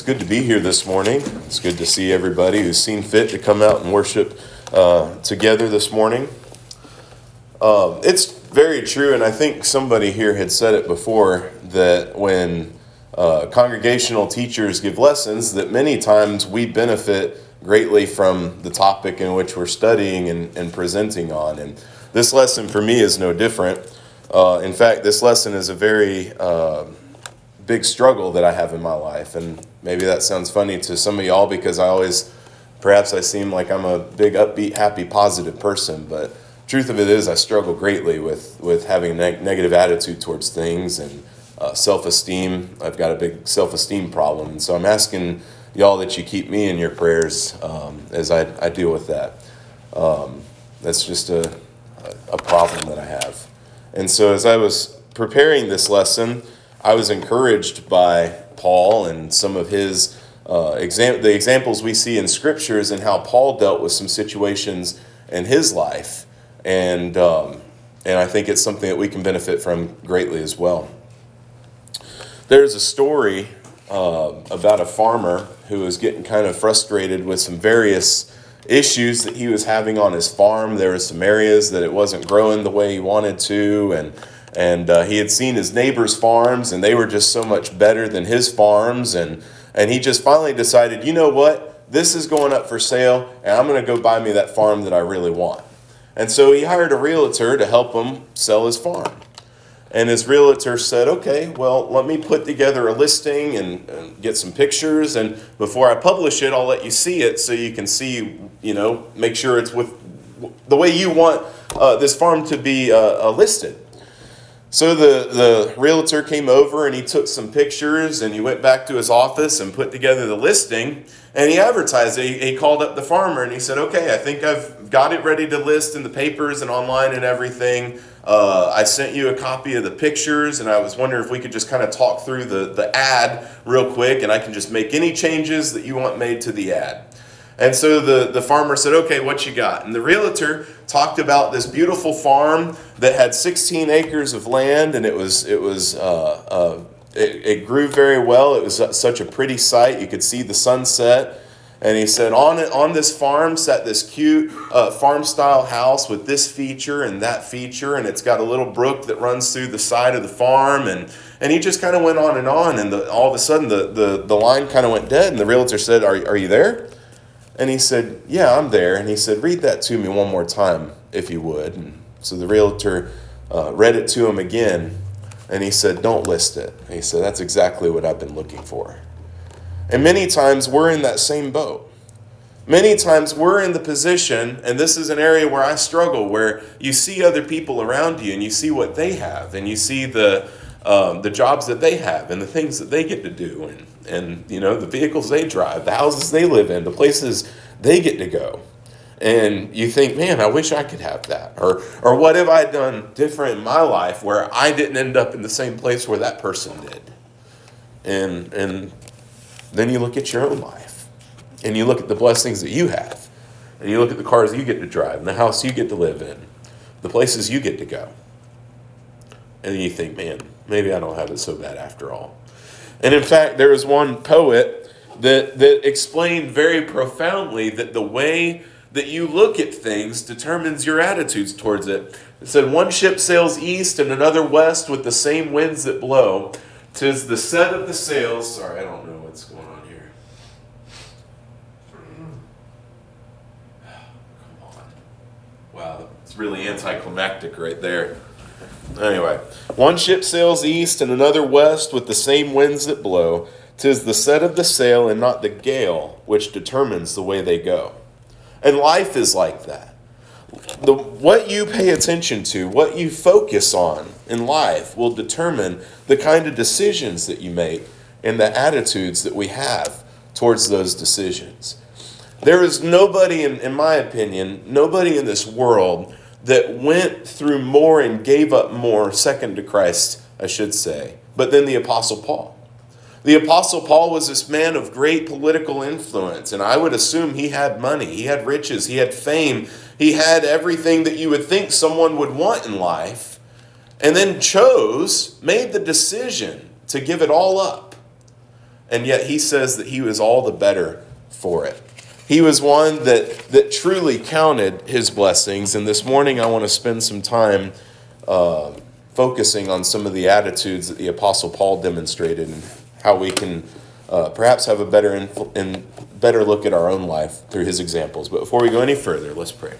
It's good to be here this morning. It's good to see everybody who's seen fit to come out and worship uh, together this morning. Um, it's very true, and I think somebody here had said it before that when uh, congregational teachers give lessons, that many times we benefit greatly from the topic in which we're studying and, and presenting on. And this lesson for me is no different. Uh, in fact, this lesson is a very uh, big struggle that I have in my life. And maybe that sounds funny to some of y'all because I always, perhaps I seem like I'm a big, upbeat, happy, positive person. But truth of it is, I struggle greatly with, with having a neg- negative attitude towards things and uh, self esteem. I've got a big self esteem problem. And so I'm asking y'all that you keep me in your prayers um, as I, I deal with that. Um, that's just a, a problem that I have. And so as I was preparing this lesson, I was encouraged by Paul and some of his uh, exam- the examples we see in scriptures and how Paul dealt with some situations in his life, and um, and I think it's something that we can benefit from greatly as well. There's a story uh, about a farmer who was getting kind of frustrated with some various issues that he was having on his farm. There were some areas that it wasn't growing the way he wanted to, and and uh, he had seen his neighbors' farms, and they were just so much better than his farms, and and he just finally decided, you know what, this is going up for sale, and I'm going to go buy me that farm that I really want. And so he hired a realtor to help him sell his farm. And his realtor said, okay, well, let me put together a listing and, and, get some pictures. And before I publish it, I'll let you see it so you can see, you know, make sure it's with the way you want uh, this farm to be uh, uh, listed. So the, the realtor came over and he took some pictures and he went back to his office and put together the listing and he advertised it. He, he called up the farmer and he said, Okay, I think I've got it ready to list in the papers and online and everything. Uh, I sent you a copy of the pictures and I was wondering if we could just kind of talk through the, the ad real quick and I can just make any changes that you want made to the ad. And so the, the farmer said, Okay, what you got? And the realtor talked about this beautiful farm that had 16 acres of land and it was, it was, uh, uh, it, it grew very well. It was such a pretty sight. You could see the sunset. And he said, on, on this farm sat this cute uh, farm style house with this feature and that feature, and it's got a little brook that runs through the side of the farm. And, and he just kind of went on and on, and the, all of a sudden the, the, the line kind of went dead. And the realtor said, are, are you there? And he said, Yeah, I'm there. And he said, Read that to me one more time, if you would. And so the realtor uh, read it to him again. And he said, Don't list it. And he said, That's exactly what I've been looking for. And many times we're in that same boat. Many times we're in the position, and this is an area where I struggle, where you see other people around you and you see what they have, and you see the, um, the jobs that they have and the things that they get to do. And and you know the vehicles they drive, the houses they live in, the places they get to go. And you think, man, I wish I could have that. Or or what have I done different in my life where I didn't end up in the same place where that person did? And and then you look at your own life. And you look at the blessings that you have. And you look at the cars you get to drive, and the house you get to live in, the places you get to go. And you think, man, maybe I don't have it so bad after all. And in fact, there was one poet that, that explained very profoundly that the way that you look at things determines your attitudes towards it. It said, One ship sails east and another west with the same winds that blow. Tis the set of the sails. Sorry, I don't know what's going on here. Come on. Wow, it's really anticlimactic right there. Anyway, one ship sails east and another west with the same winds that blow. Tis the set of the sail and not the gale which determines the way they go. And life is like that. The, what you pay attention to, what you focus on in life, will determine the kind of decisions that you make and the attitudes that we have towards those decisions. There is nobody, in, in my opinion, nobody in this world that went through more and gave up more, second to Christ, I should say, but then the Apostle Paul. The Apostle Paul was this man of great political influence, and I would assume he had money, he had riches, he had fame, he had everything that you would think someone would want in life, and then chose, made the decision to give it all up and yet he says that he was all the better for it. He was one that, that truly counted his blessings, and this morning I want to spend some time uh, focusing on some of the attitudes that the Apostle Paul demonstrated and how we can uh, perhaps have a better, and better look at our own life through his examples. But before we go any further, let's pray.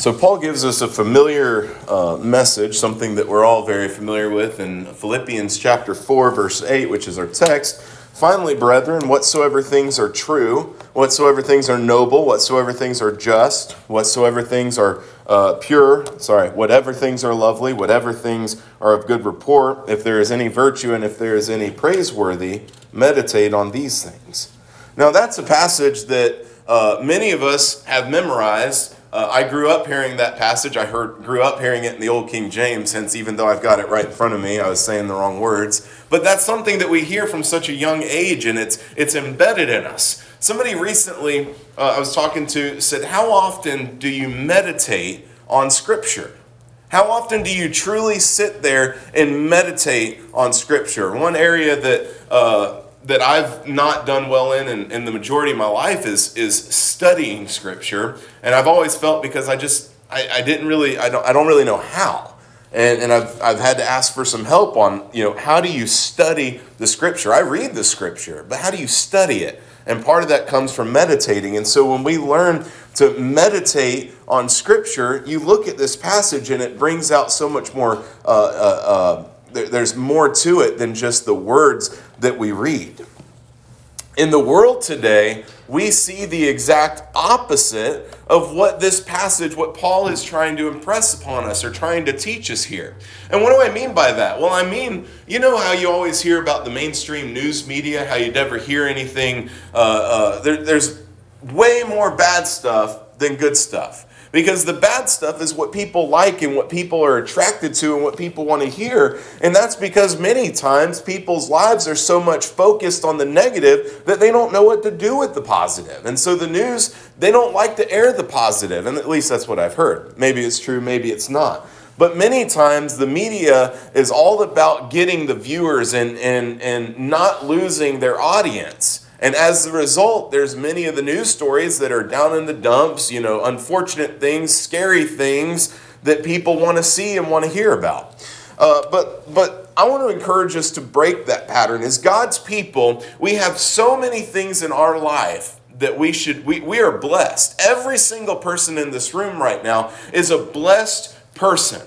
So, Paul gives us a familiar uh, message, something that we're all very familiar with in Philippians chapter 4, verse 8, which is our text. Finally, brethren, whatsoever things are true, whatsoever things are noble, whatsoever things are just, whatsoever things are uh, pure, sorry, whatever things are lovely, whatever things are of good report, if there is any virtue and if there is any praiseworthy, meditate on these things. Now, that's a passage that uh, many of us have memorized uh, I grew up hearing that passage. I heard, grew up hearing it in the Old King James, hence, even though I've got it right in front of me, I was saying the wrong words. But that's something that we hear from such a young age, and it's, it's embedded in us. Somebody recently uh, I was talking to said, How often do you meditate on Scripture? How often do you truly sit there and meditate on Scripture? One area that uh, that I've not done well in, in, the majority of my life is is studying Scripture, and I've always felt because I just I, I didn't really I don't I don't really know how, and and I've I've had to ask for some help on you know how do you study the Scripture? I read the Scripture, but how do you study it? And part of that comes from meditating. And so when we learn to meditate on Scripture, you look at this passage and it brings out so much more. Uh, uh, there's more to it than just the words that we read. In the world today, we see the exact opposite of what this passage, what Paul is trying to impress upon us or trying to teach us here. And what do I mean by that? Well, I mean, you know how you always hear about the mainstream news media, how you never hear anything. Uh, uh, there, there's way more bad stuff than good stuff. Because the bad stuff is what people like and what people are attracted to and what people want to hear. And that's because many times people's lives are so much focused on the negative that they don't know what to do with the positive. And so the news, they don't like to air the positive. And at least that's what I've heard. Maybe it's true, maybe it's not. But many times the media is all about getting the viewers and, and, and not losing their audience. And as a result, there's many of the news stories that are down in the dumps, you know, unfortunate things, scary things that people want to see and want to hear about. Uh, but but I want to encourage us to break that pattern. As God's people, we have so many things in our life that we should we, we are blessed. Every single person in this room right now is a blessed person.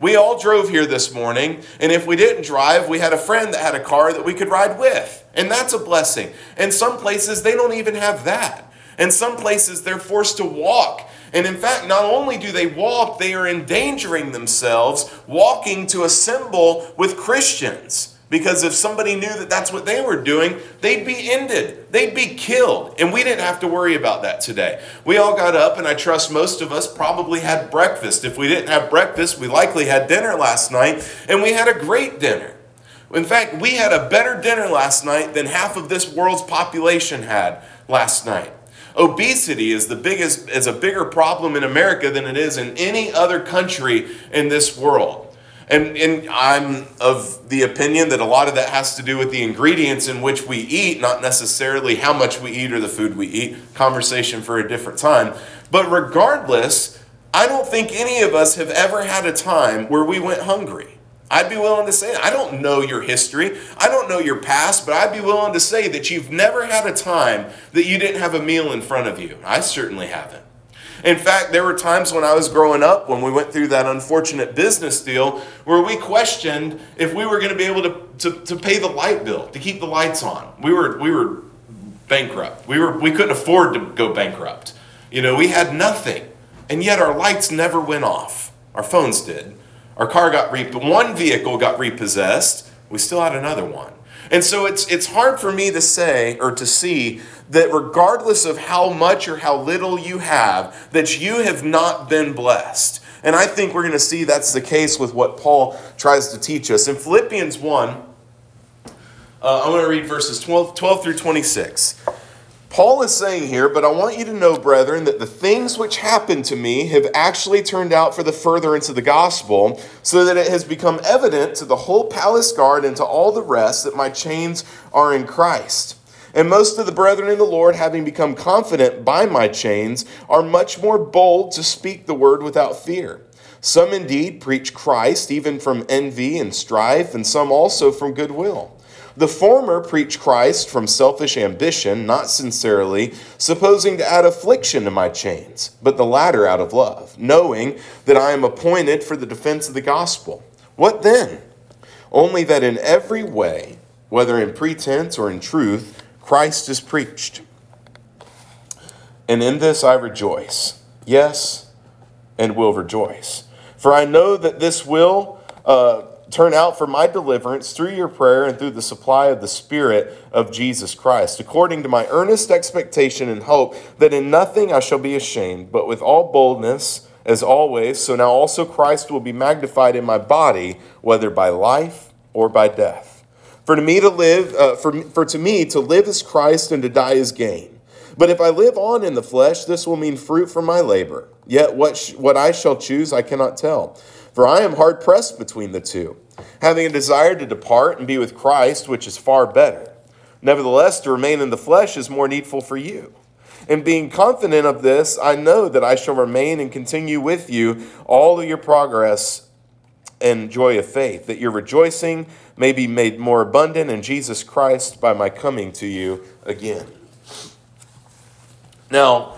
We all drove here this morning, and if we didn't drive, we had a friend that had a car that we could ride with. And that's a blessing. And some places, they don't even have that. And some places, they're forced to walk. And in fact, not only do they walk, they are endangering themselves walking to assemble with Christians. Because if somebody knew that that's what they were doing, they'd be ended. They'd be killed. And we didn't have to worry about that today. We all got up, and I trust most of us probably had breakfast. If we didn't have breakfast, we likely had dinner last night, and we had a great dinner. In fact, we had a better dinner last night than half of this world's population had last night. Obesity is the biggest is a bigger problem in America than it is in any other country in this world. And, and I'm of the opinion that a lot of that has to do with the ingredients in which we eat, not necessarily how much we eat or the food we eat. Conversation for a different time. But regardless, I don't think any of us have ever had a time where we went hungry. I'd be willing to say, I don't know your history, I don't know your past, but I'd be willing to say that you've never had a time that you didn't have a meal in front of you. I certainly haven't. In fact, there were times when I was growing up, when we went through that unfortunate business deal, where we questioned if we were going to be able to, to, to pay the light bill, to keep the lights on. We were, we were bankrupt. We, were, we couldn't afford to go bankrupt. You know, we had nothing. And yet our lights never went off. Our phones did. Our car got re- one vehicle got repossessed. We still had another one. And so it's it's hard for me to say or to see that regardless of how much or how little you have, that you have not been blessed. And I think we're going to see that's the case with what Paul tries to teach us. In Philippians 1, uh, I'm going to read verses 12, 12 through 26. Paul is saying here, but I want you to know, brethren, that the things which happened to me have actually turned out for the furtherance of the gospel, so that it has become evident to the whole palace guard and to all the rest that my chains are in Christ. And most of the brethren in the Lord, having become confident by my chains, are much more bold to speak the word without fear. Some indeed preach Christ, even from envy and strife, and some also from goodwill. The former preach Christ from selfish ambition, not sincerely, supposing to add affliction to my chains, but the latter out of love, knowing that I am appointed for the defense of the gospel. What then? Only that in every way, whether in pretense or in truth, Christ is preached. And in this I rejoice, yes, and will rejoice. For I know that this will. Uh, turn out for my deliverance through your prayer and through the supply of the Spirit of Jesus Christ, according to my earnest expectation and hope that in nothing I shall be ashamed, but with all boldness, as always, so now also Christ will be magnified in my body, whether by life or by death. For to me to live, uh, for, for to me to live is Christ and to die is gain. But if I live on in the flesh, this will mean fruit from my labor. Yet what, sh- what I shall choose, I cannot tell. For I am hard pressed between the two, having a desire to depart and be with Christ, which is far better. Nevertheless, to remain in the flesh is more needful for you. And being confident of this, I know that I shall remain and continue with you all of your progress and joy of faith, that your rejoicing may be made more abundant in Jesus Christ by my coming to you again. Now,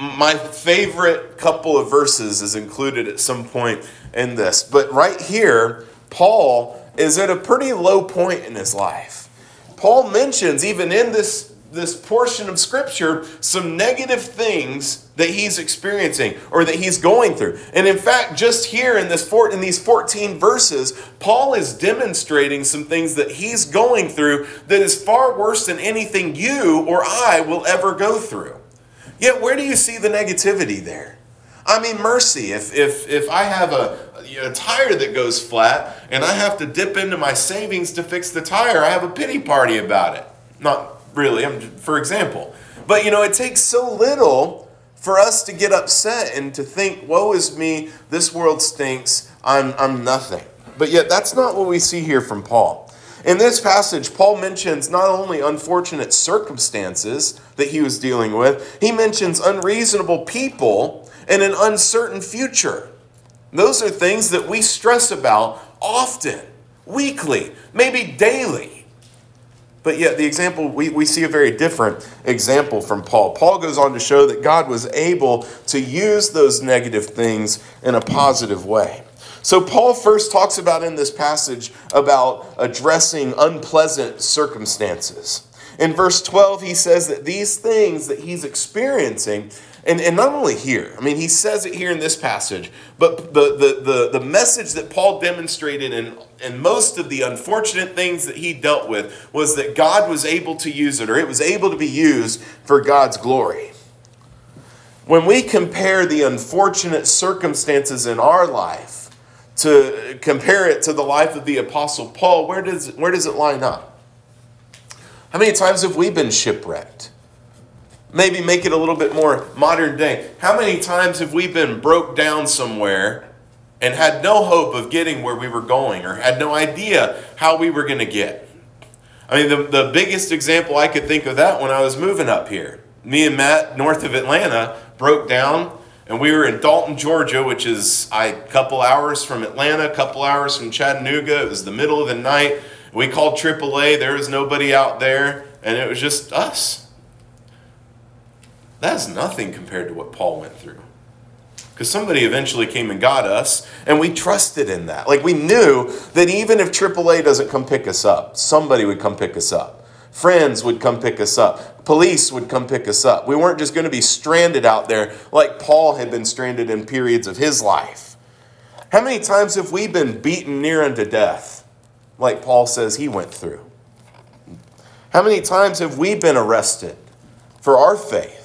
my favorite couple of verses is included at some point in this. But right here, Paul is at a pretty low point in his life. Paul mentions, even in this, this portion of Scripture, some negative things that he's experiencing or that he's going through. And in fact, just here in, this four, in these 14 verses, Paul is demonstrating some things that he's going through that is far worse than anything you or I will ever go through. Yet, where do you see the negativity there? I mean, mercy. If, if, if I have a, tire that goes flat and I have to dip into my savings to fix the tire, I have a pity party about it. Not really, I'm, for example. But you know, it takes so little for us to get upset and to think, woe is me, this world stinks, I'm, I'm nothing. But yet, that's not what we see here from Paul. In this passage, Paul mentions not only unfortunate circumstances that he was dealing with, he mentions unreasonable people and an uncertain future. Those are things that we stress about often, weekly, maybe daily. But yet, the example, we, we see a very different example from Paul. Paul goes on to show that God was able to use those negative things in a positive way. So, Paul first talks about in this passage about addressing unpleasant circumstances. In verse 12, he says that these things that he's experiencing, and, and not only here, I mean, he says it here in this passage, but the, the, the, the message that Paul demonstrated in, in most of the unfortunate things that he dealt with was that God was able to use it, or it was able to be used for God's glory. When we compare the unfortunate circumstances in our life, to compare it to the life of the Apostle Paul, where does, where does it line up? How many times have we been shipwrecked? Maybe make it a little bit more modern day. How many times have we been broke down somewhere and had no hope of getting where we were going or had no idea how we were going to get? I mean, the, the biggest example I could think of that when I was moving up here. Me and Matt, north of Atlanta, broke down and we were in Dalton, Georgia, which is a couple hours from Atlanta, a couple hours from Chattanooga. It was the middle of the night. We called AAA. There was nobody out there, and it was just us. That's nothing compared to what Paul went through. Because somebody eventually came and got us, and we trusted in that. Like we knew that even if AAA doesn't come pick us up, somebody would come pick us up. Friends would come pick us up. Police would come pick us up. We weren't just going to be stranded out there like Paul had been stranded in periods of his life. How many times have we been beaten near unto death, like Paul says he went through? How many times have we been arrested for our faith?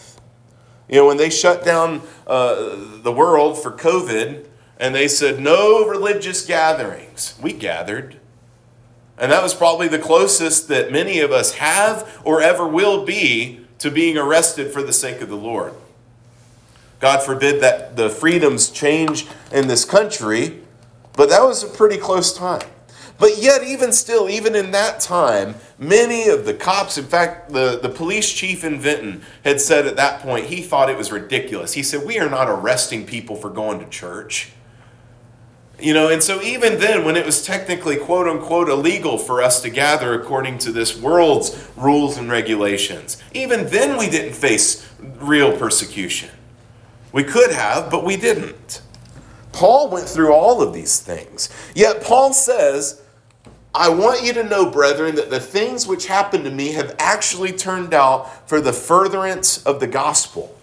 You know, when they shut down uh, the world for COVID and they said no religious gatherings, we gathered. And that was probably the closest that many of us have or ever will be to being arrested for the sake of the Lord. God forbid that the freedoms change in this country, but that was a pretty close time. But yet, even still, even in that time, many of the cops, in fact, the, the police chief in Vinton had said at that point, he thought it was ridiculous. He said, We are not arresting people for going to church. You know, and so even then, when it was technically quote unquote illegal for us to gather according to this world's rules and regulations, even then we didn't face real persecution. We could have, but we didn't. Paul went through all of these things. Yet Paul says, I want you to know, brethren, that the things which happened to me have actually turned out for the furtherance of the gospel.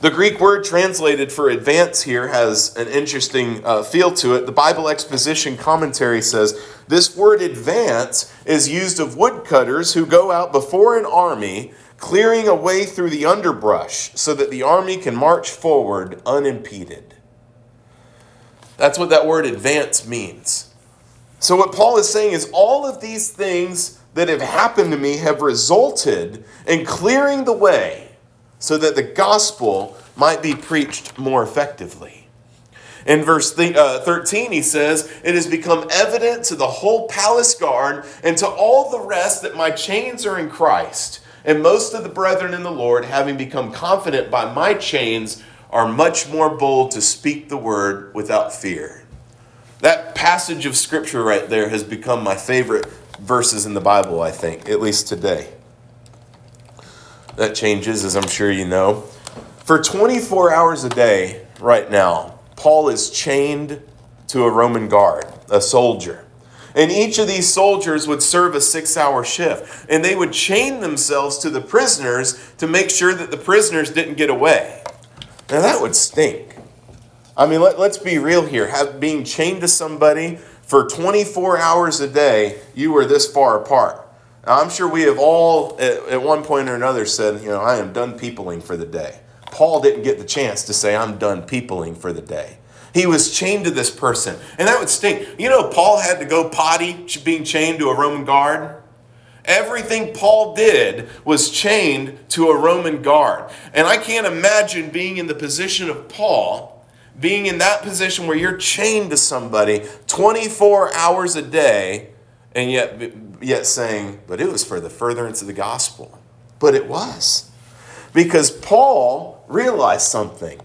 The Greek word translated for advance here has an interesting uh, feel to it. The Bible Exposition Commentary says this word advance is used of woodcutters who go out before an army, clearing a way through the underbrush so that the army can march forward unimpeded. That's what that word advance means. So, what Paul is saying is all of these things that have happened to me have resulted in clearing the way so that the gospel might be preached more effectively. In verse uh, 13, he says, It has become evident to the whole palace guard and to all the rest that my chains are in Christ. And most of the brethren in the Lord, having become confident by my chains, are much more bold to speak the word without fear. That passage of scripture right there has become my favorite verses in the Bible, I think, at least today. That changes, as I'm sure you know. For 24 hours a day, right now, Paul is chained to a Roman guard, a soldier. And each of these soldiers would serve a six hour shift. And they would chain themselves to the prisoners to make sure that the prisoners didn't get away. Now, that would stink. I mean, let, us be real here. Have, being chained to somebody for 24 hours a day, you were this far apart. Now, I'm sure we have all, at, at one point or another, said, you know, I am done peopling for the day. Paul didn't get the chance to say, I'm done peopling for the day. He was chained to this person. And that would stink. You know, Paul had to go potty being chained to a Roman guard. Everything Paul did was chained to a Roman guard. And I can't imagine being in the position of Paul, being in that position where you're chained to somebody 24 hours a day and yet, yet saying, but it was for the furtherance of the gospel. But it was. Because Paul realized something.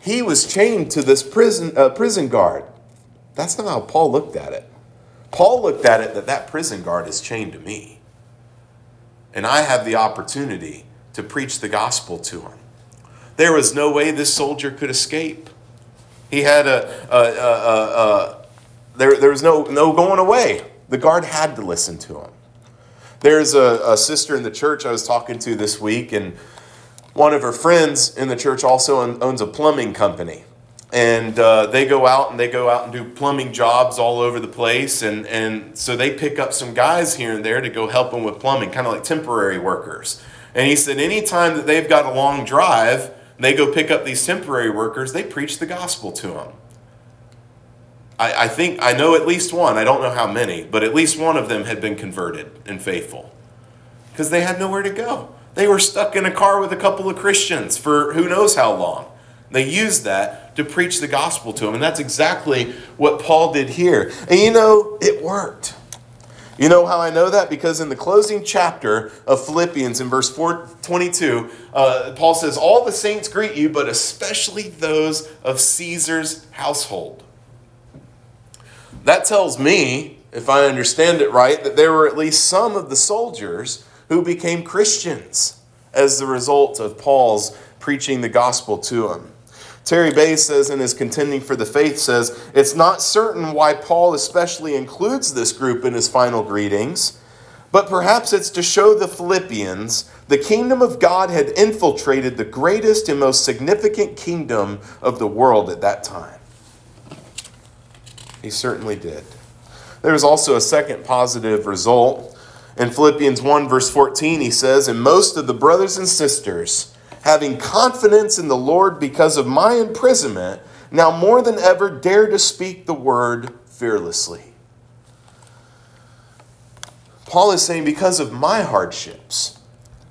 He was chained to this prison, uh, prison guard. That's not how Paul looked at it. Paul looked at it that that prison guard is chained to me. And I have the opportunity to preach the gospel to him. There was no way this soldier could escape. He had a, a, a, a there, there was no, no going away. The guard had to listen to him. There's a, a sister in the church I was talking to this week, and one of her friends in the church also owns a plumbing company. And uh, they go out and they go out and do plumbing jobs all over the place. And, and so they pick up some guys here and there to go help them with plumbing, kind of like temporary workers. And he said, anytime that they've got a long drive, they go pick up these temporary workers, they preach the gospel to them. I, I think I know at least one, I don't know how many, but at least one of them had been converted and faithful because they had nowhere to go. They were stuck in a car with a couple of Christians for who knows how long. They used that to preach the gospel to them. And that's exactly what Paul did here. And you know, it worked. You know how I know that? Because in the closing chapter of Philippians, in verse 4, 22, uh, Paul says, All the saints greet you, but especially those of Caesar's household. That tells me, if I understand it right, that there were at least some of the soldiers who became Christians as the result of Paul's preaching the gospel to them. Terry Bay says in his Contending for the Faith says, it's not certain why Paul especially includes this group in his final greetings, but perhaps it's to show the Philippians the kingdom of God had infiltrated the greatest and most significant kingdom of the world at that time. He certainly did. There is also a second positive result. In Philippians 1, verse 14, he says, And most of the brothers and sisters, having confidence in the Lord because of my imprisonment, now more than ever dare to speak the word fearlessly. Paul is saying, Because of my hardships,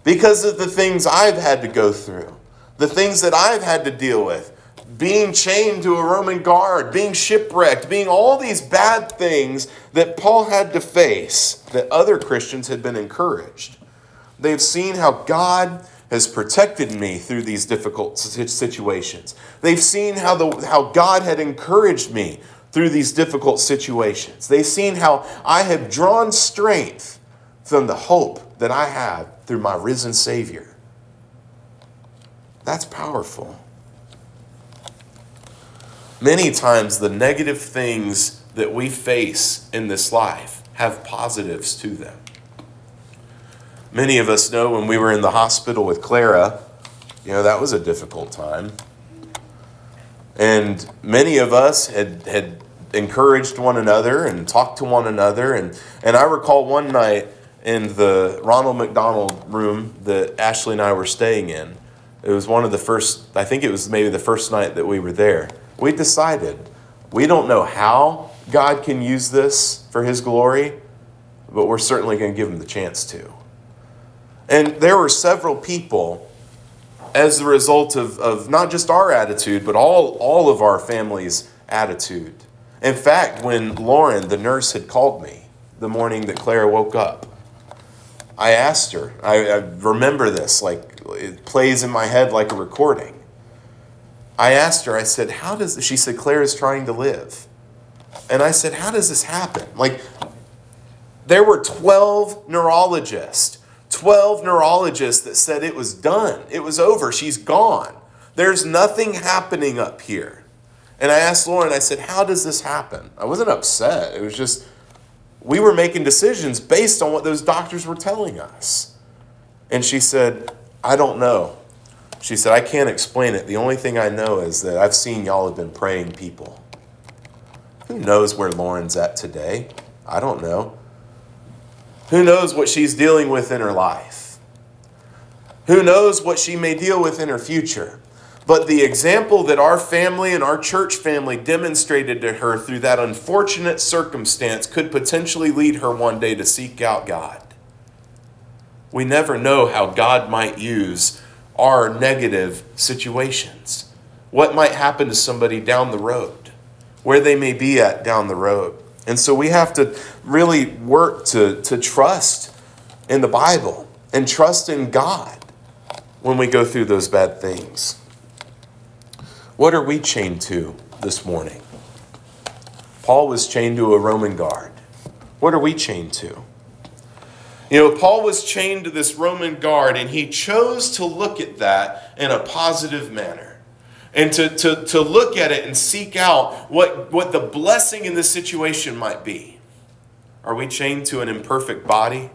because of the things I've had to go through, the things that I've had to deal with, being chained to a Roman guard, being shipwrecked, being all these bad things that Paul had to face, that other Christians had been encouraged. They've seen how God has protected me through these difficult situations. They've seen how, the, how God had encouraged me through these difficult situations. They've seen how I have drawn strength from the hope that I have through my risen Savior. That's powerful. Many times, the negative things that we face in this life have positives to them. Many of us know when we were in the hospital with Clara, you know, that was a difficult time. And many of us had, had encouraged one another and talked to one another. And, and I recall one night in the Ronald McDonald room that Ashley and I were staying in. It was one of the first, I think it was maybe the first night that we were there we decided we don't know how God can use this for His glory, but we're certainly going to give Him the chance to. And there were several people as a result of, of not just our attitude, but all, all of our family's attitude. In fact, when Lauren, the nurse, had called me the morning that Clara woke up, I asked her, I, I remember this, like it plays in my head like a recording. I asked her, I said, how does, she said, Claire is trying to live. And I said, how does this happen? Like, there were 12 neurologists, 12 neurologists that said it was done. It was over. She's gone. There's nothing happening up here. And I asked Lauren, I said, how does this happen? I wasn't upset. It was just, we were making decisions based on what those doctors were telling us. And she said, I don't know. She said, I can't explain it. The only thing I know is that I've seen y'all have been praying people. Who knows where Lauren's at today? I don't know. Who knows what she's dealing with in her life? Who knows what she may deal with in her future? But the example that our family and our church family demonstrated to her through that unfortunate circumstance could potentially lead her one day to seek out God. We never know how God might use our negative situations. What might happen to somebody down the road, where they may be at down the road. And so we have to really work to, to trust in the Bible and trust in God when we go through those bad things. What are we chained to this morning? Paul was chained to a Roman guard. What are we chained to? You know, Paul was chained to this Roman guard, and he chose to look at that in a positive manner. And to, to, to look at it and seek out what, what the blessing in this situation might be. Are we chained to an imperfect body?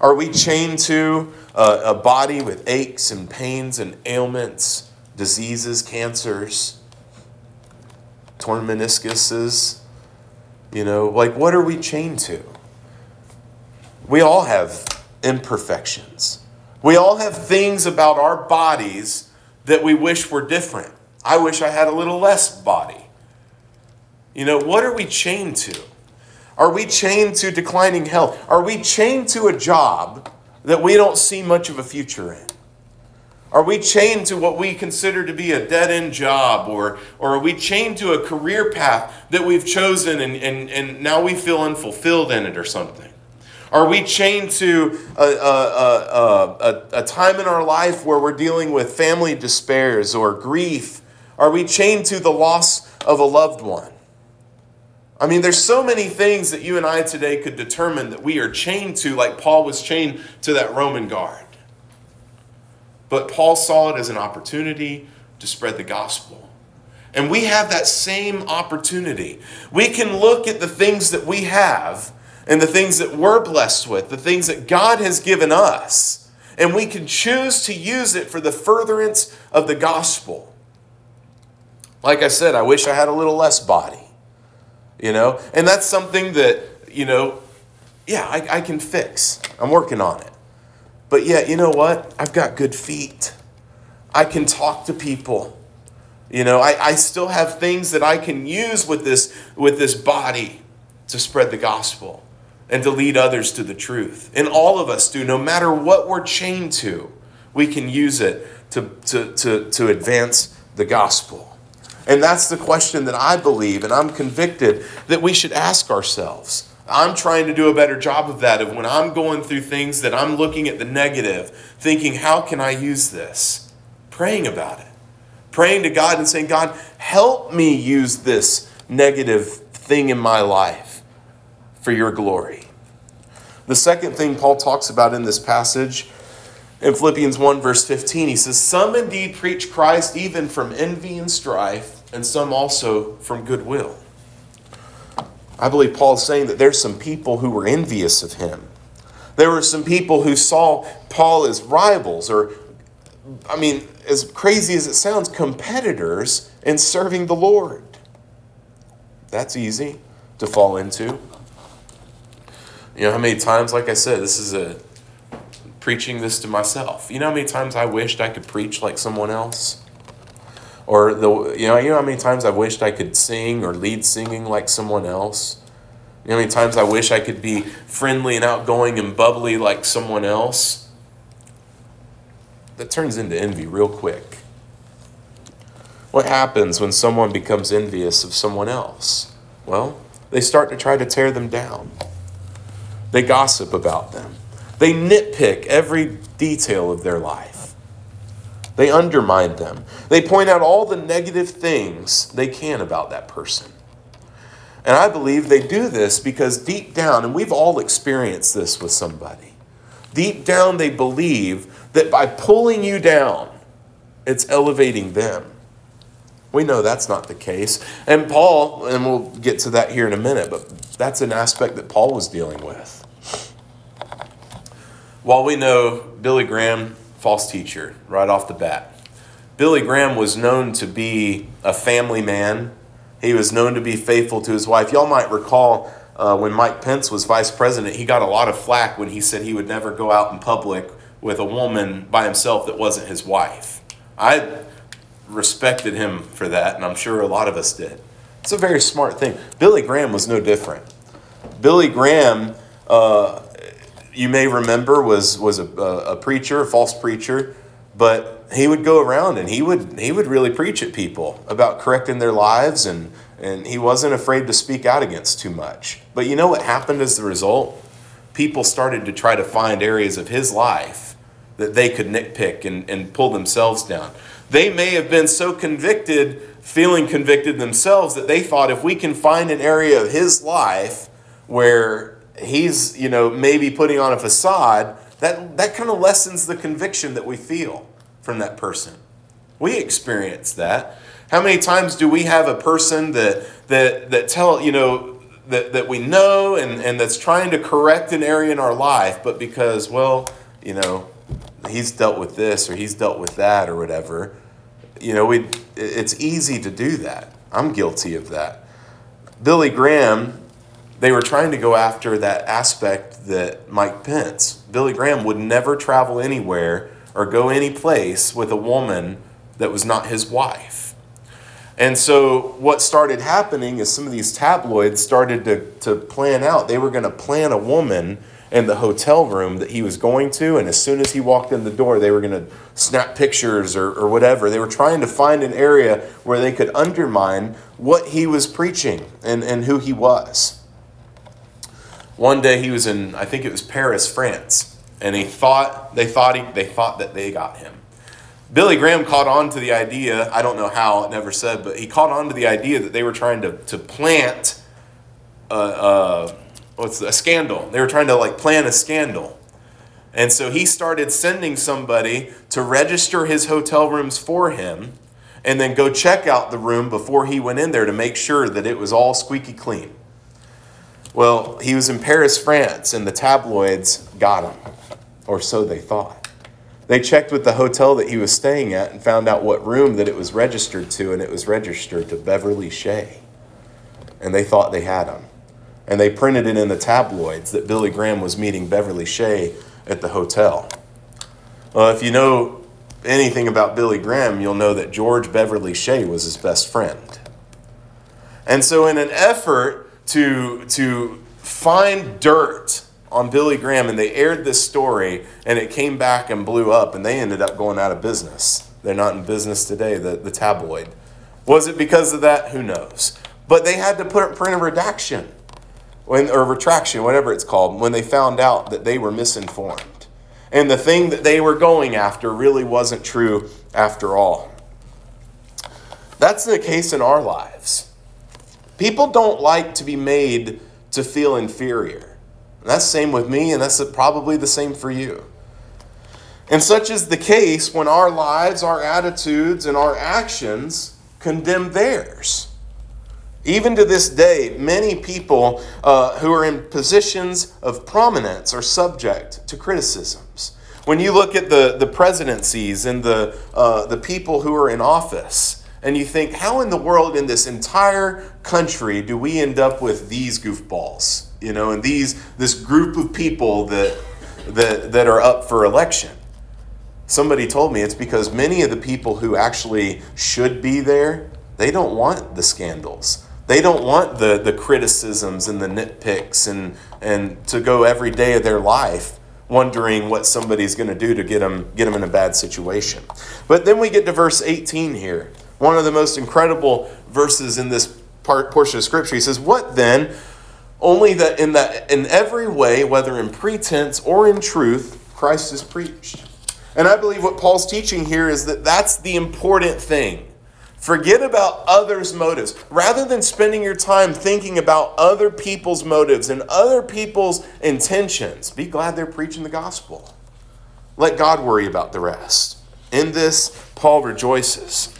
Are we chained to a, a body with aches and pains and ailments, diseases, cancers, torn meniscuses? You know, like what are we chained to? We all have imperfections. We all have things about our bodies that we wish were different. I wish I had a little less body. You know, what are we chained to? Are we chained to declining health? Are we chained to a job that we don't see much of a future in? Are we chained to what we consider to be a dead end job? Or, or are we chained to a career path that we've chosen and, and, and now we feel unfulfilled in it or something? Are we chained to a, a, a, a, time in our life where we're dealing with family despairs or grief? Are we chained to the loss of a loved one? I mean, there's so many things that you and I today could determine that we are chained to, like Paul was chained to that Roman guard. But Paul saw it as an opportunity to spread the gospel. And we have that same opportunity. We can look at the things that we have and the things that we're blessed with, the things that God has given us. And we can choose to use it for the furtherance of the gospel. Like I said, I wish I had a little less body, you know? And that's something that, you know, yeah, I, I can fix. I'm working on it. But yeah, you know what? I've got good feet. I can talk to people. You know, I, I still have things that I can use with this with this body to spread the gospel. And to lead others to the truth. And all of us do, no matter what we're chained to, we can use it to, to, to, to advance the gospel. And that's the question that I believe, and I'm convicted that we should ask ourselves. I'm trying to do a better job of that, of when I'm going through things that I'm looking at the negative, thinking, how can I use this? Praying about it. Praying to God and saying, God, help me use this negative thing in my life for your glory. The second thing Paul talks about in this passage in Philippians 1, verse 15, he says, Some indeed preach Christ even from envy and strife, and some also from goodwill. I believe Paul is saying that there's some people who were envious of him. There were some people who saw Paul as rivals, or, I mean, as crazy as it sounds, competitors in serving the Lord. That's easy to fall into. You know how many times, like I said, this is a preaching this to myself. You know how many times I wished I could preach like someone else? Or the you know, you know how many times I wished I could sing or lead singing like someone else? You know how many times I wish I could be friendly and outgoing and bubbly like someone else? That turns into envy real quick. What happens when someone becomes envious of someone else? Well, they start to try to tear them down. They gossip about them. They nitpick every detail of their life. They undermine them. They point out all the negative things they can about that person. And I believe they do this because deep down, and we've all experienced this with somebody, deep down they believe that by pulling you down, it's elevating them. We know that's not the case. And Paul, and we'll get to that here in a minute, but that's an aspect that Paul was dealing with. While we know Billy Graham, false teacher, right off the bat, Billy Graham was known to be a family man. He was known to be faithful to his wife. Y'all might recall uh, when Mike Pence was vice president, he got a lot of flack when he said he would never go out in public with a woman by himself that wasn't his wife. I respected him for that, and I'm sure a lot of us did. It's a very smart thing. Billy Graham was no different. Billy Graham uh, you may remember was was a, a preacher, a false preacher, but he would go around and he would he would really preach at people about correcting their lives and and he wasn't afraid to speak out against too much. But you know what happened as the result? People started to try to find areas of his life that they could nitpick and, and pull themselves down. They may have been so convicted, feeling convicted themselves, that they thought if we can find an area of his life where he's, you know, maybe putting on a facade, that, that kind of lessens the conviction that we feel from that person. We experience that. How many times do we have a person that that that tell, you know, that, that we know and, and that's trying to correct an area in our life, but because, well, you know, he's dealt with this or he's dealt with that or whatever, you know, we it's easy to do that. I'm guilty of that. Billy Graham they were trying to go after that aspect that Mike Pence, Billy Graham, would never travel anywhere or go any place with a woman that was not his wife. And so, what started happening is some of these tabloids started to, to plan out. They were going to plan a woman in the hotel room that he was going to, and as soon as he walked in the door, they were going to snap pictures or, or whatever. They were trying to find an area where they could undermine what he was preaching and, and who he was. One day he was in, I think it was Paris, France, and he thought they thought he, they thought that they got him. Billy Graham caught on to the idea. I don't know how it never said, but he caught on to the idea that they were trying to to plant a, a Oh, what's a scandal. They were trying to like plan a scandal. And so he started sending somebody to register his hotel rooms for him and then go check out the room before he went in there to make sure that it was all squeaky clean. Well, he was in Paris, France, and the tabloids got him, or so they thought. They checked with the hotel that he was staying at and found out what room that it was registered to, and it was registered to Beverly Shea. And they thought they had him. And they printed it in the tabloids that Billy Graham was meeting Beverly Shea at the hotel. Well, if you know anything about Billy Graham, you'll know that George Beverly Shea was his best friend. And so, in an effort to, to find dirt on Billy Graham and they aired this story and it came back and blew up and they ended up going out of business. They're not in business today, the, the tabloid. Was it because of that? Who knows? But they had to put print a redaction when, or retraction, whatever it's called, when they found out that they were misinformed. And the thing that they were going after really wasn't true after all. That's the case in our lives. People don't like to be made to feel inferior. And that's the same with me, and that's probably the same for you. And such is the case when our lives, our attitudes, and our actions condemn theirs. Even to this day, many people uh, who are in positions of prominence are subject to criticisms. When you look at the, the presidencies and the, uh, the people who are in office, and you think, how in the world in this entire country do we end up with these goofballs? You know, and these this group of people that that that are up for election. Somebody told me it's because many of the people who actually should be there, they don't want the scandals. They don't want the, the criticisms and the nitpicks and, and to go every day of their life wondering what somebody's going to do to get them, get them in a bad situation. But then we get to verse 18 here, one of the most incredible verses in this part, portion of Scripture. He says, What then? Only that in, that in every way, whether in pretense or in truth, Christ is preached. And I believe what Paul's teaching here is that that's the important thing. Forget about others' motives. Rather than spending your time thinking about other people's motives and other people's intentions, be glad they're preaching the gospel. Let God worry about the rest. In this, Paul rejoices.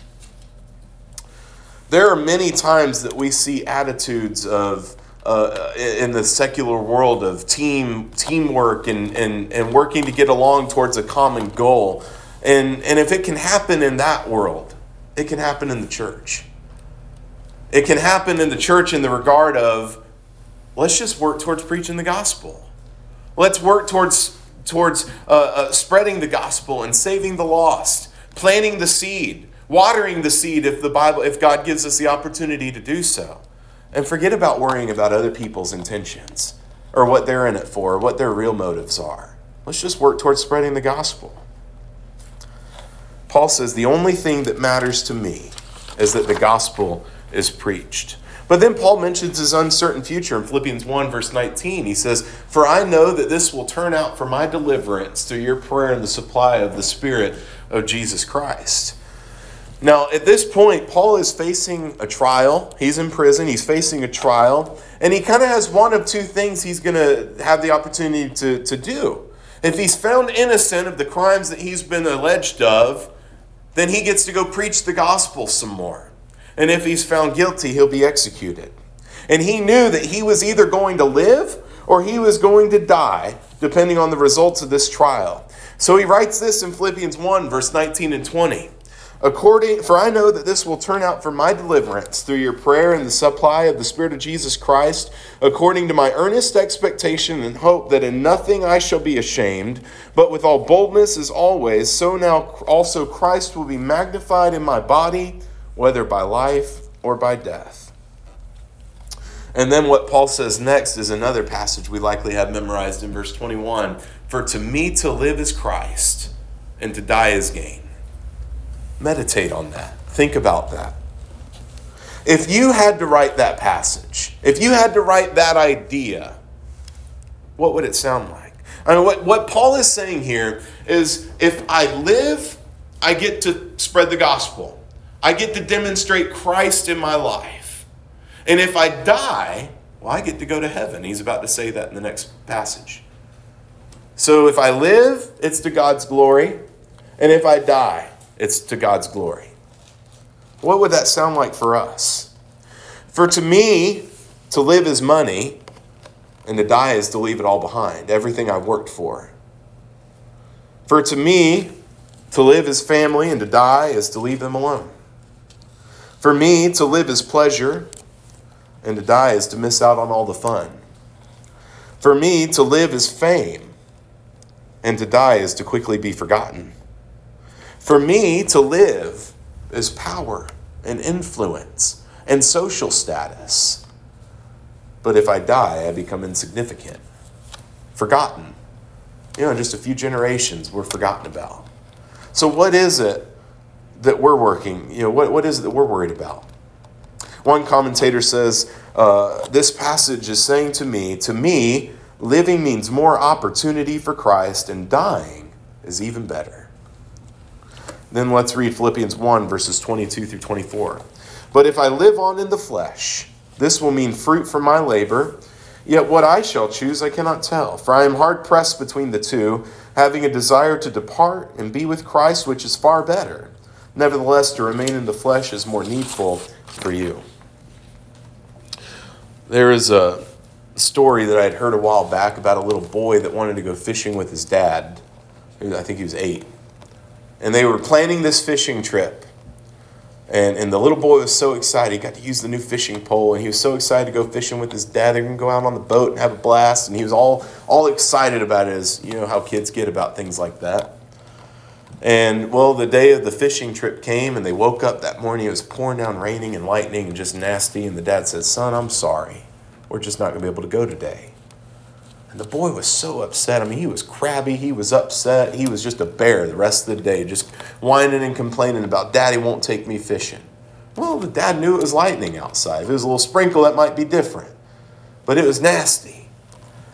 There are many times that we see attitudes of uh, in the secular world of team teamwork and, and, and working to get along towards a common goal. And, and if it can happen in that world, it can happen in the church. It can happen in the church in the regard of let's just work towards preaching the gospel. Let's work towards towards uh, uh, spreading the gospel and saving the lost, planting the seed, watering the seed if the Bible if God gives us the opportunity to do so. And forget about worrying about other people's intentions or what they're in it for, or what their real motives are. Let's just work towards spreading the gospel. Paul says, The only thing that matters to me is that the gospel is preached. But then Paul mentions his uncertain future in Philippians 1, verse 19. He says, For I know that this will turn out for my deliverance through your prayer and the supply of the Spirit of Jesus Christ. Now, at this point, Paul is facing a trial. He's in prison, he's facing a trial, and he kind of has one of two things he's going to have the opportunity to, to do. If he's found innocent of the crimes that he's been alleged of, then he gets to go preach the gospel some more. And if he's found guilty, he'll be executed. And he knew that he was either going to live or he was going to die, depending on the results of this trial. So he writes this in Philippians 1, verse 19 and 20. According, for I know that this will turn out for my deliverance through your prayer and the supply of the Spirit of Jesus Christ, according to my earnest expectation and hope that in nothing I shall be ashamed, but with all boldness as always, so now also Christ will be magnified in my body, whether by life or by death. And then what Paul says next is another passage we likely have memorized in verse 21 For to me to live is Christ, and to die is gain. Meditate on that. Think about that. If you had to write that passage, if you had to write that idea, what would it sound like? I mean, what, what Paul is saying here is if I live, I get to spread the gospel, I get to demonstrate Christ in my life. And if I die, well, I get to go to heaven. He's about to say that in the next passage. So if I live, it's to God's glory. And if I die, it's to God's glory. What would that sound like for us? For to me, to live is money, and to die is to leave it all behind, everything I've worked for. For to me, to live is family, and to die is to leave them alone. For me, to live is pleasure, and to die is to miss out on all the fun. For me, to live is fame, and to die is to quickly be forgotten. For me, to live is power and influence and social status. But if I die, I become insignificant, forgotten. You know, just a few generations we're forgotten about. So, what is it that we're working? You know, what, what is it that we're worried about? One commentator says, uh, This passage is saying to me, to me, living means more opportunity for Christ, and dying is even better. Then let's read Philippians 1, verses 22 through 24. But if I live on in the flesh, this will mean fruit from my labor. Yet what I shall choose I cannot tell, for I am hard pressed between the two, having a desire to depart and be with Christ, which is far better. Nevertheless, to remain in the flesh is more needful for you. There is a story that I had heard a while back about a little boy that wanted to go fishing with his dad. I think he was eight. And they were planning this fishing trip. And, and the little boy was so excited. He got to use the new fishing pole, and he was so excited to go fishing with his dad. They're going to go out on the boat and have a blast. And he was all, all excited about it, as you know how kids get about things like that. And well, the day of the fishing trip came, and they woke up that morning. It was pouring down, raining and lightning, and just nasty. And the dad said, Son, I'm sorry. We're just not going to be able to go today. And the boy was so upset. I mean, he was crabby, he was upset, he was just a bear the rest of the day, just whining and complaining about, Daddy won't take me fishing. Well, the dad knew it was lightning outside. If it was a little sprinkle, that might be different. But it was nasty.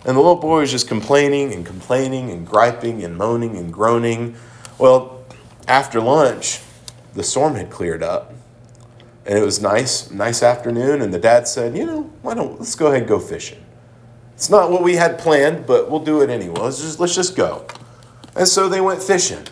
And the little boy was just complaining and complaining and griping and moaning and groaning well, after lunch, the storm had cleared up, and it was nice, nice afternoon. And the dad said, "You know, why don't let's go ahead and go fishing? It's not what we had planned, but we'll do it anyway. Let's just let's just go." And so they went fishing.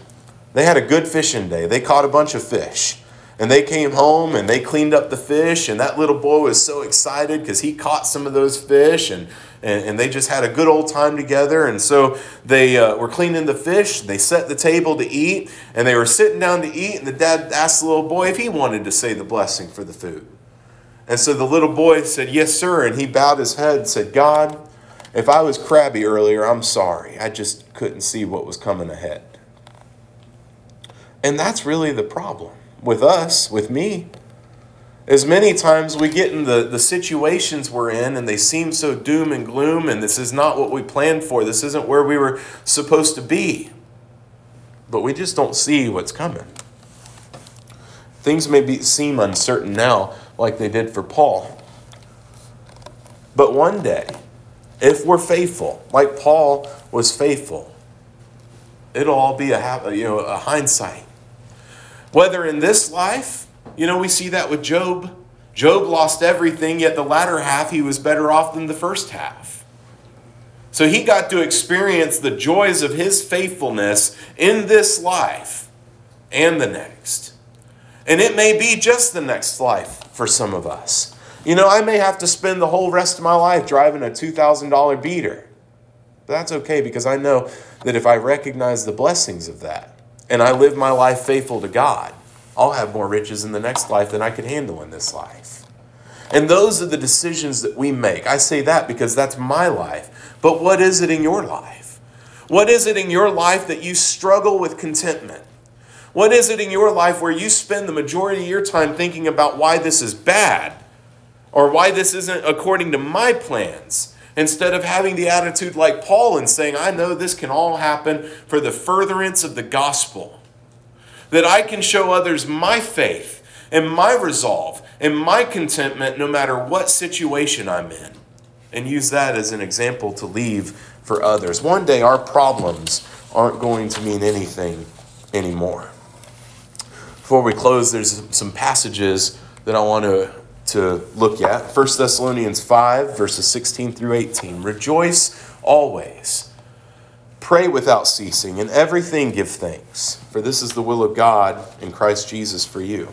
They had a good fishing day. They caught a bunch of fish. And they came home and they cleaned up the fish, and that little boy was so excited because he caught some of those fish, and, and, and, they just had a good old time together. And so they uh, were cleaning the fish, they set the table to eat, and they were sitting down to eat, and the dad asked the little boy if he wanted to say the blessing for the food. And so the little boy said, Yes, sir. And he bowed his head and said, God, if I was crabby earlier, I'm sorry. I just couldn't see what was coming ahead. And that's really the problem with us, with me. As many times we get in the, the situations we're in and they seem so doom and gloom, and this is not what we planned for. This isn't where we were supposed to be. But we just don't see what's coming. Things may be, seem uncertain now, like they did for Paul. But one day, if we're faithful, like Paul was faithful, it'll all be a, you know, a hindsight. Whether in this life, you know, we see that with Job. Job lost everything, yet the latter half he was better off than the first half. So he got to experience the joys of his faithfulness in this life and the next. And it may be just the next life for some of us. You know, I may have to spend the whole rest of my life driving a $2,000 beater. But that's okay because I know that if I recognize the blessings of that, and I live my life faithful to God, I'll have more riches in the next life than I could handle in this life. And those are the decisions that we make. I say that because that's my life. But what is it in your life? What is it in your life that you struggle with contentment? What is it in your life where you spend the majority of your time thinking about why this is bad or why this isn't according to my plans? Instead of having the attitude like Paul and saying, I know this can all happen for the furtherance of the gospel. That I can show others my faith and my resolve and my contentment no matter what situation I'm in. And use that as an example to leave for others. One day our problems aren't going to mean anything anymore. Before we close, there's some passages that I want to to look at 1 Thessalonians 5, verses 16 through 18. Rejoice always, pray without ceasing, and everything give thanks, for this is the will of God in Christ Jesus for you.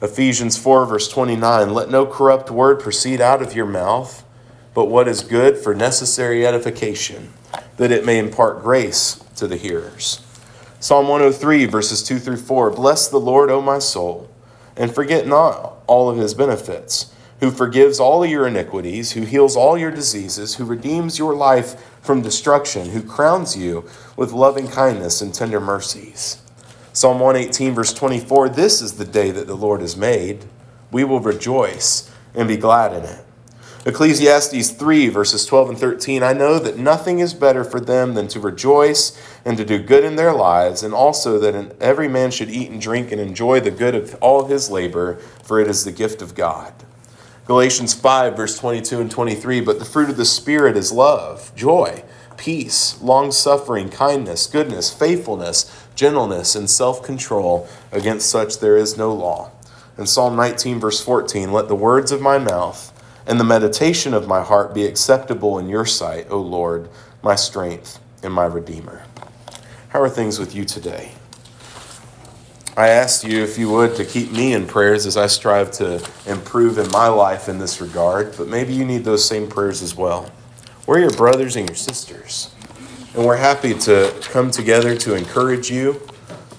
Ephesians 4, verse 29 Let no corrupt word proceed out of your mouth, but what is good for necessary edification, that it may impart grace to the hearers. Psalm 103, verses 2 through 4 Bless the Lord, O my soul and forget not all of his benefits, who forgives all your iniquities, who heals all your diseases, who redeems your life from destruction, who crowns you with loving kindness and tender mercies. Psalm 118, verse 24 This is the day that the Lord has made. We will rejoice and be glad in it. Ecclesiastes 3, verses 12 and 13 I know that nothing is better for them than to rejoice and to do good in their lives, and also that every man should eat and drink and enjoy the good of all his labor, for it is the gift of God. Galatians 5, verse 22 and 23 But the fruit of the Spirit is love, joy, peace, long suffering, kindness, goodness, faithfulness, gentleness, and self control. Against such there is no law. In Psalm 19, verse 14 Let the words of my mouth and the meditation of my heart be acceptable in your sight, O Lord, my strength and my Redeemer. How are things with you today? I asked you, if you would, to keep me in prayers as I strive to improve in my life in this regard, but maybe you need those same prayers as well. We're your brothers and your sisters, and we're happy to come together to encourage you,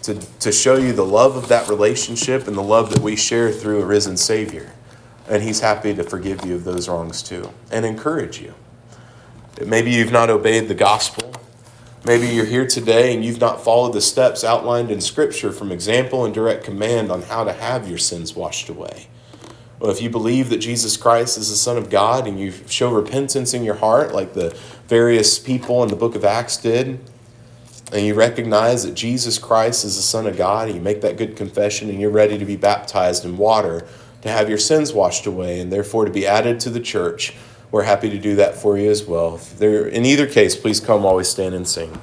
to, to show you the love of that relationship and the love that we share through a risen Savior. And He's happy to forgive you of those wrongs too and encourage you. Maybe you've not obeyed the gospel. Maybe you're here today and you've not followed the steps outlined in Scripture from example and direct command on how to have your sins washed away. Well, if you believe that Jesus Christ is the Son of God and you show repentance in your heart, like the various people in the book of Acts did, and you recognize that Jesus Christ is the Son of God, and you make that good confession, and you're ready to be baptized in water to have your sins washed away and therefore to be added to the church. We're happy to do that for you as well. There, in either case, please come while we stand and sing.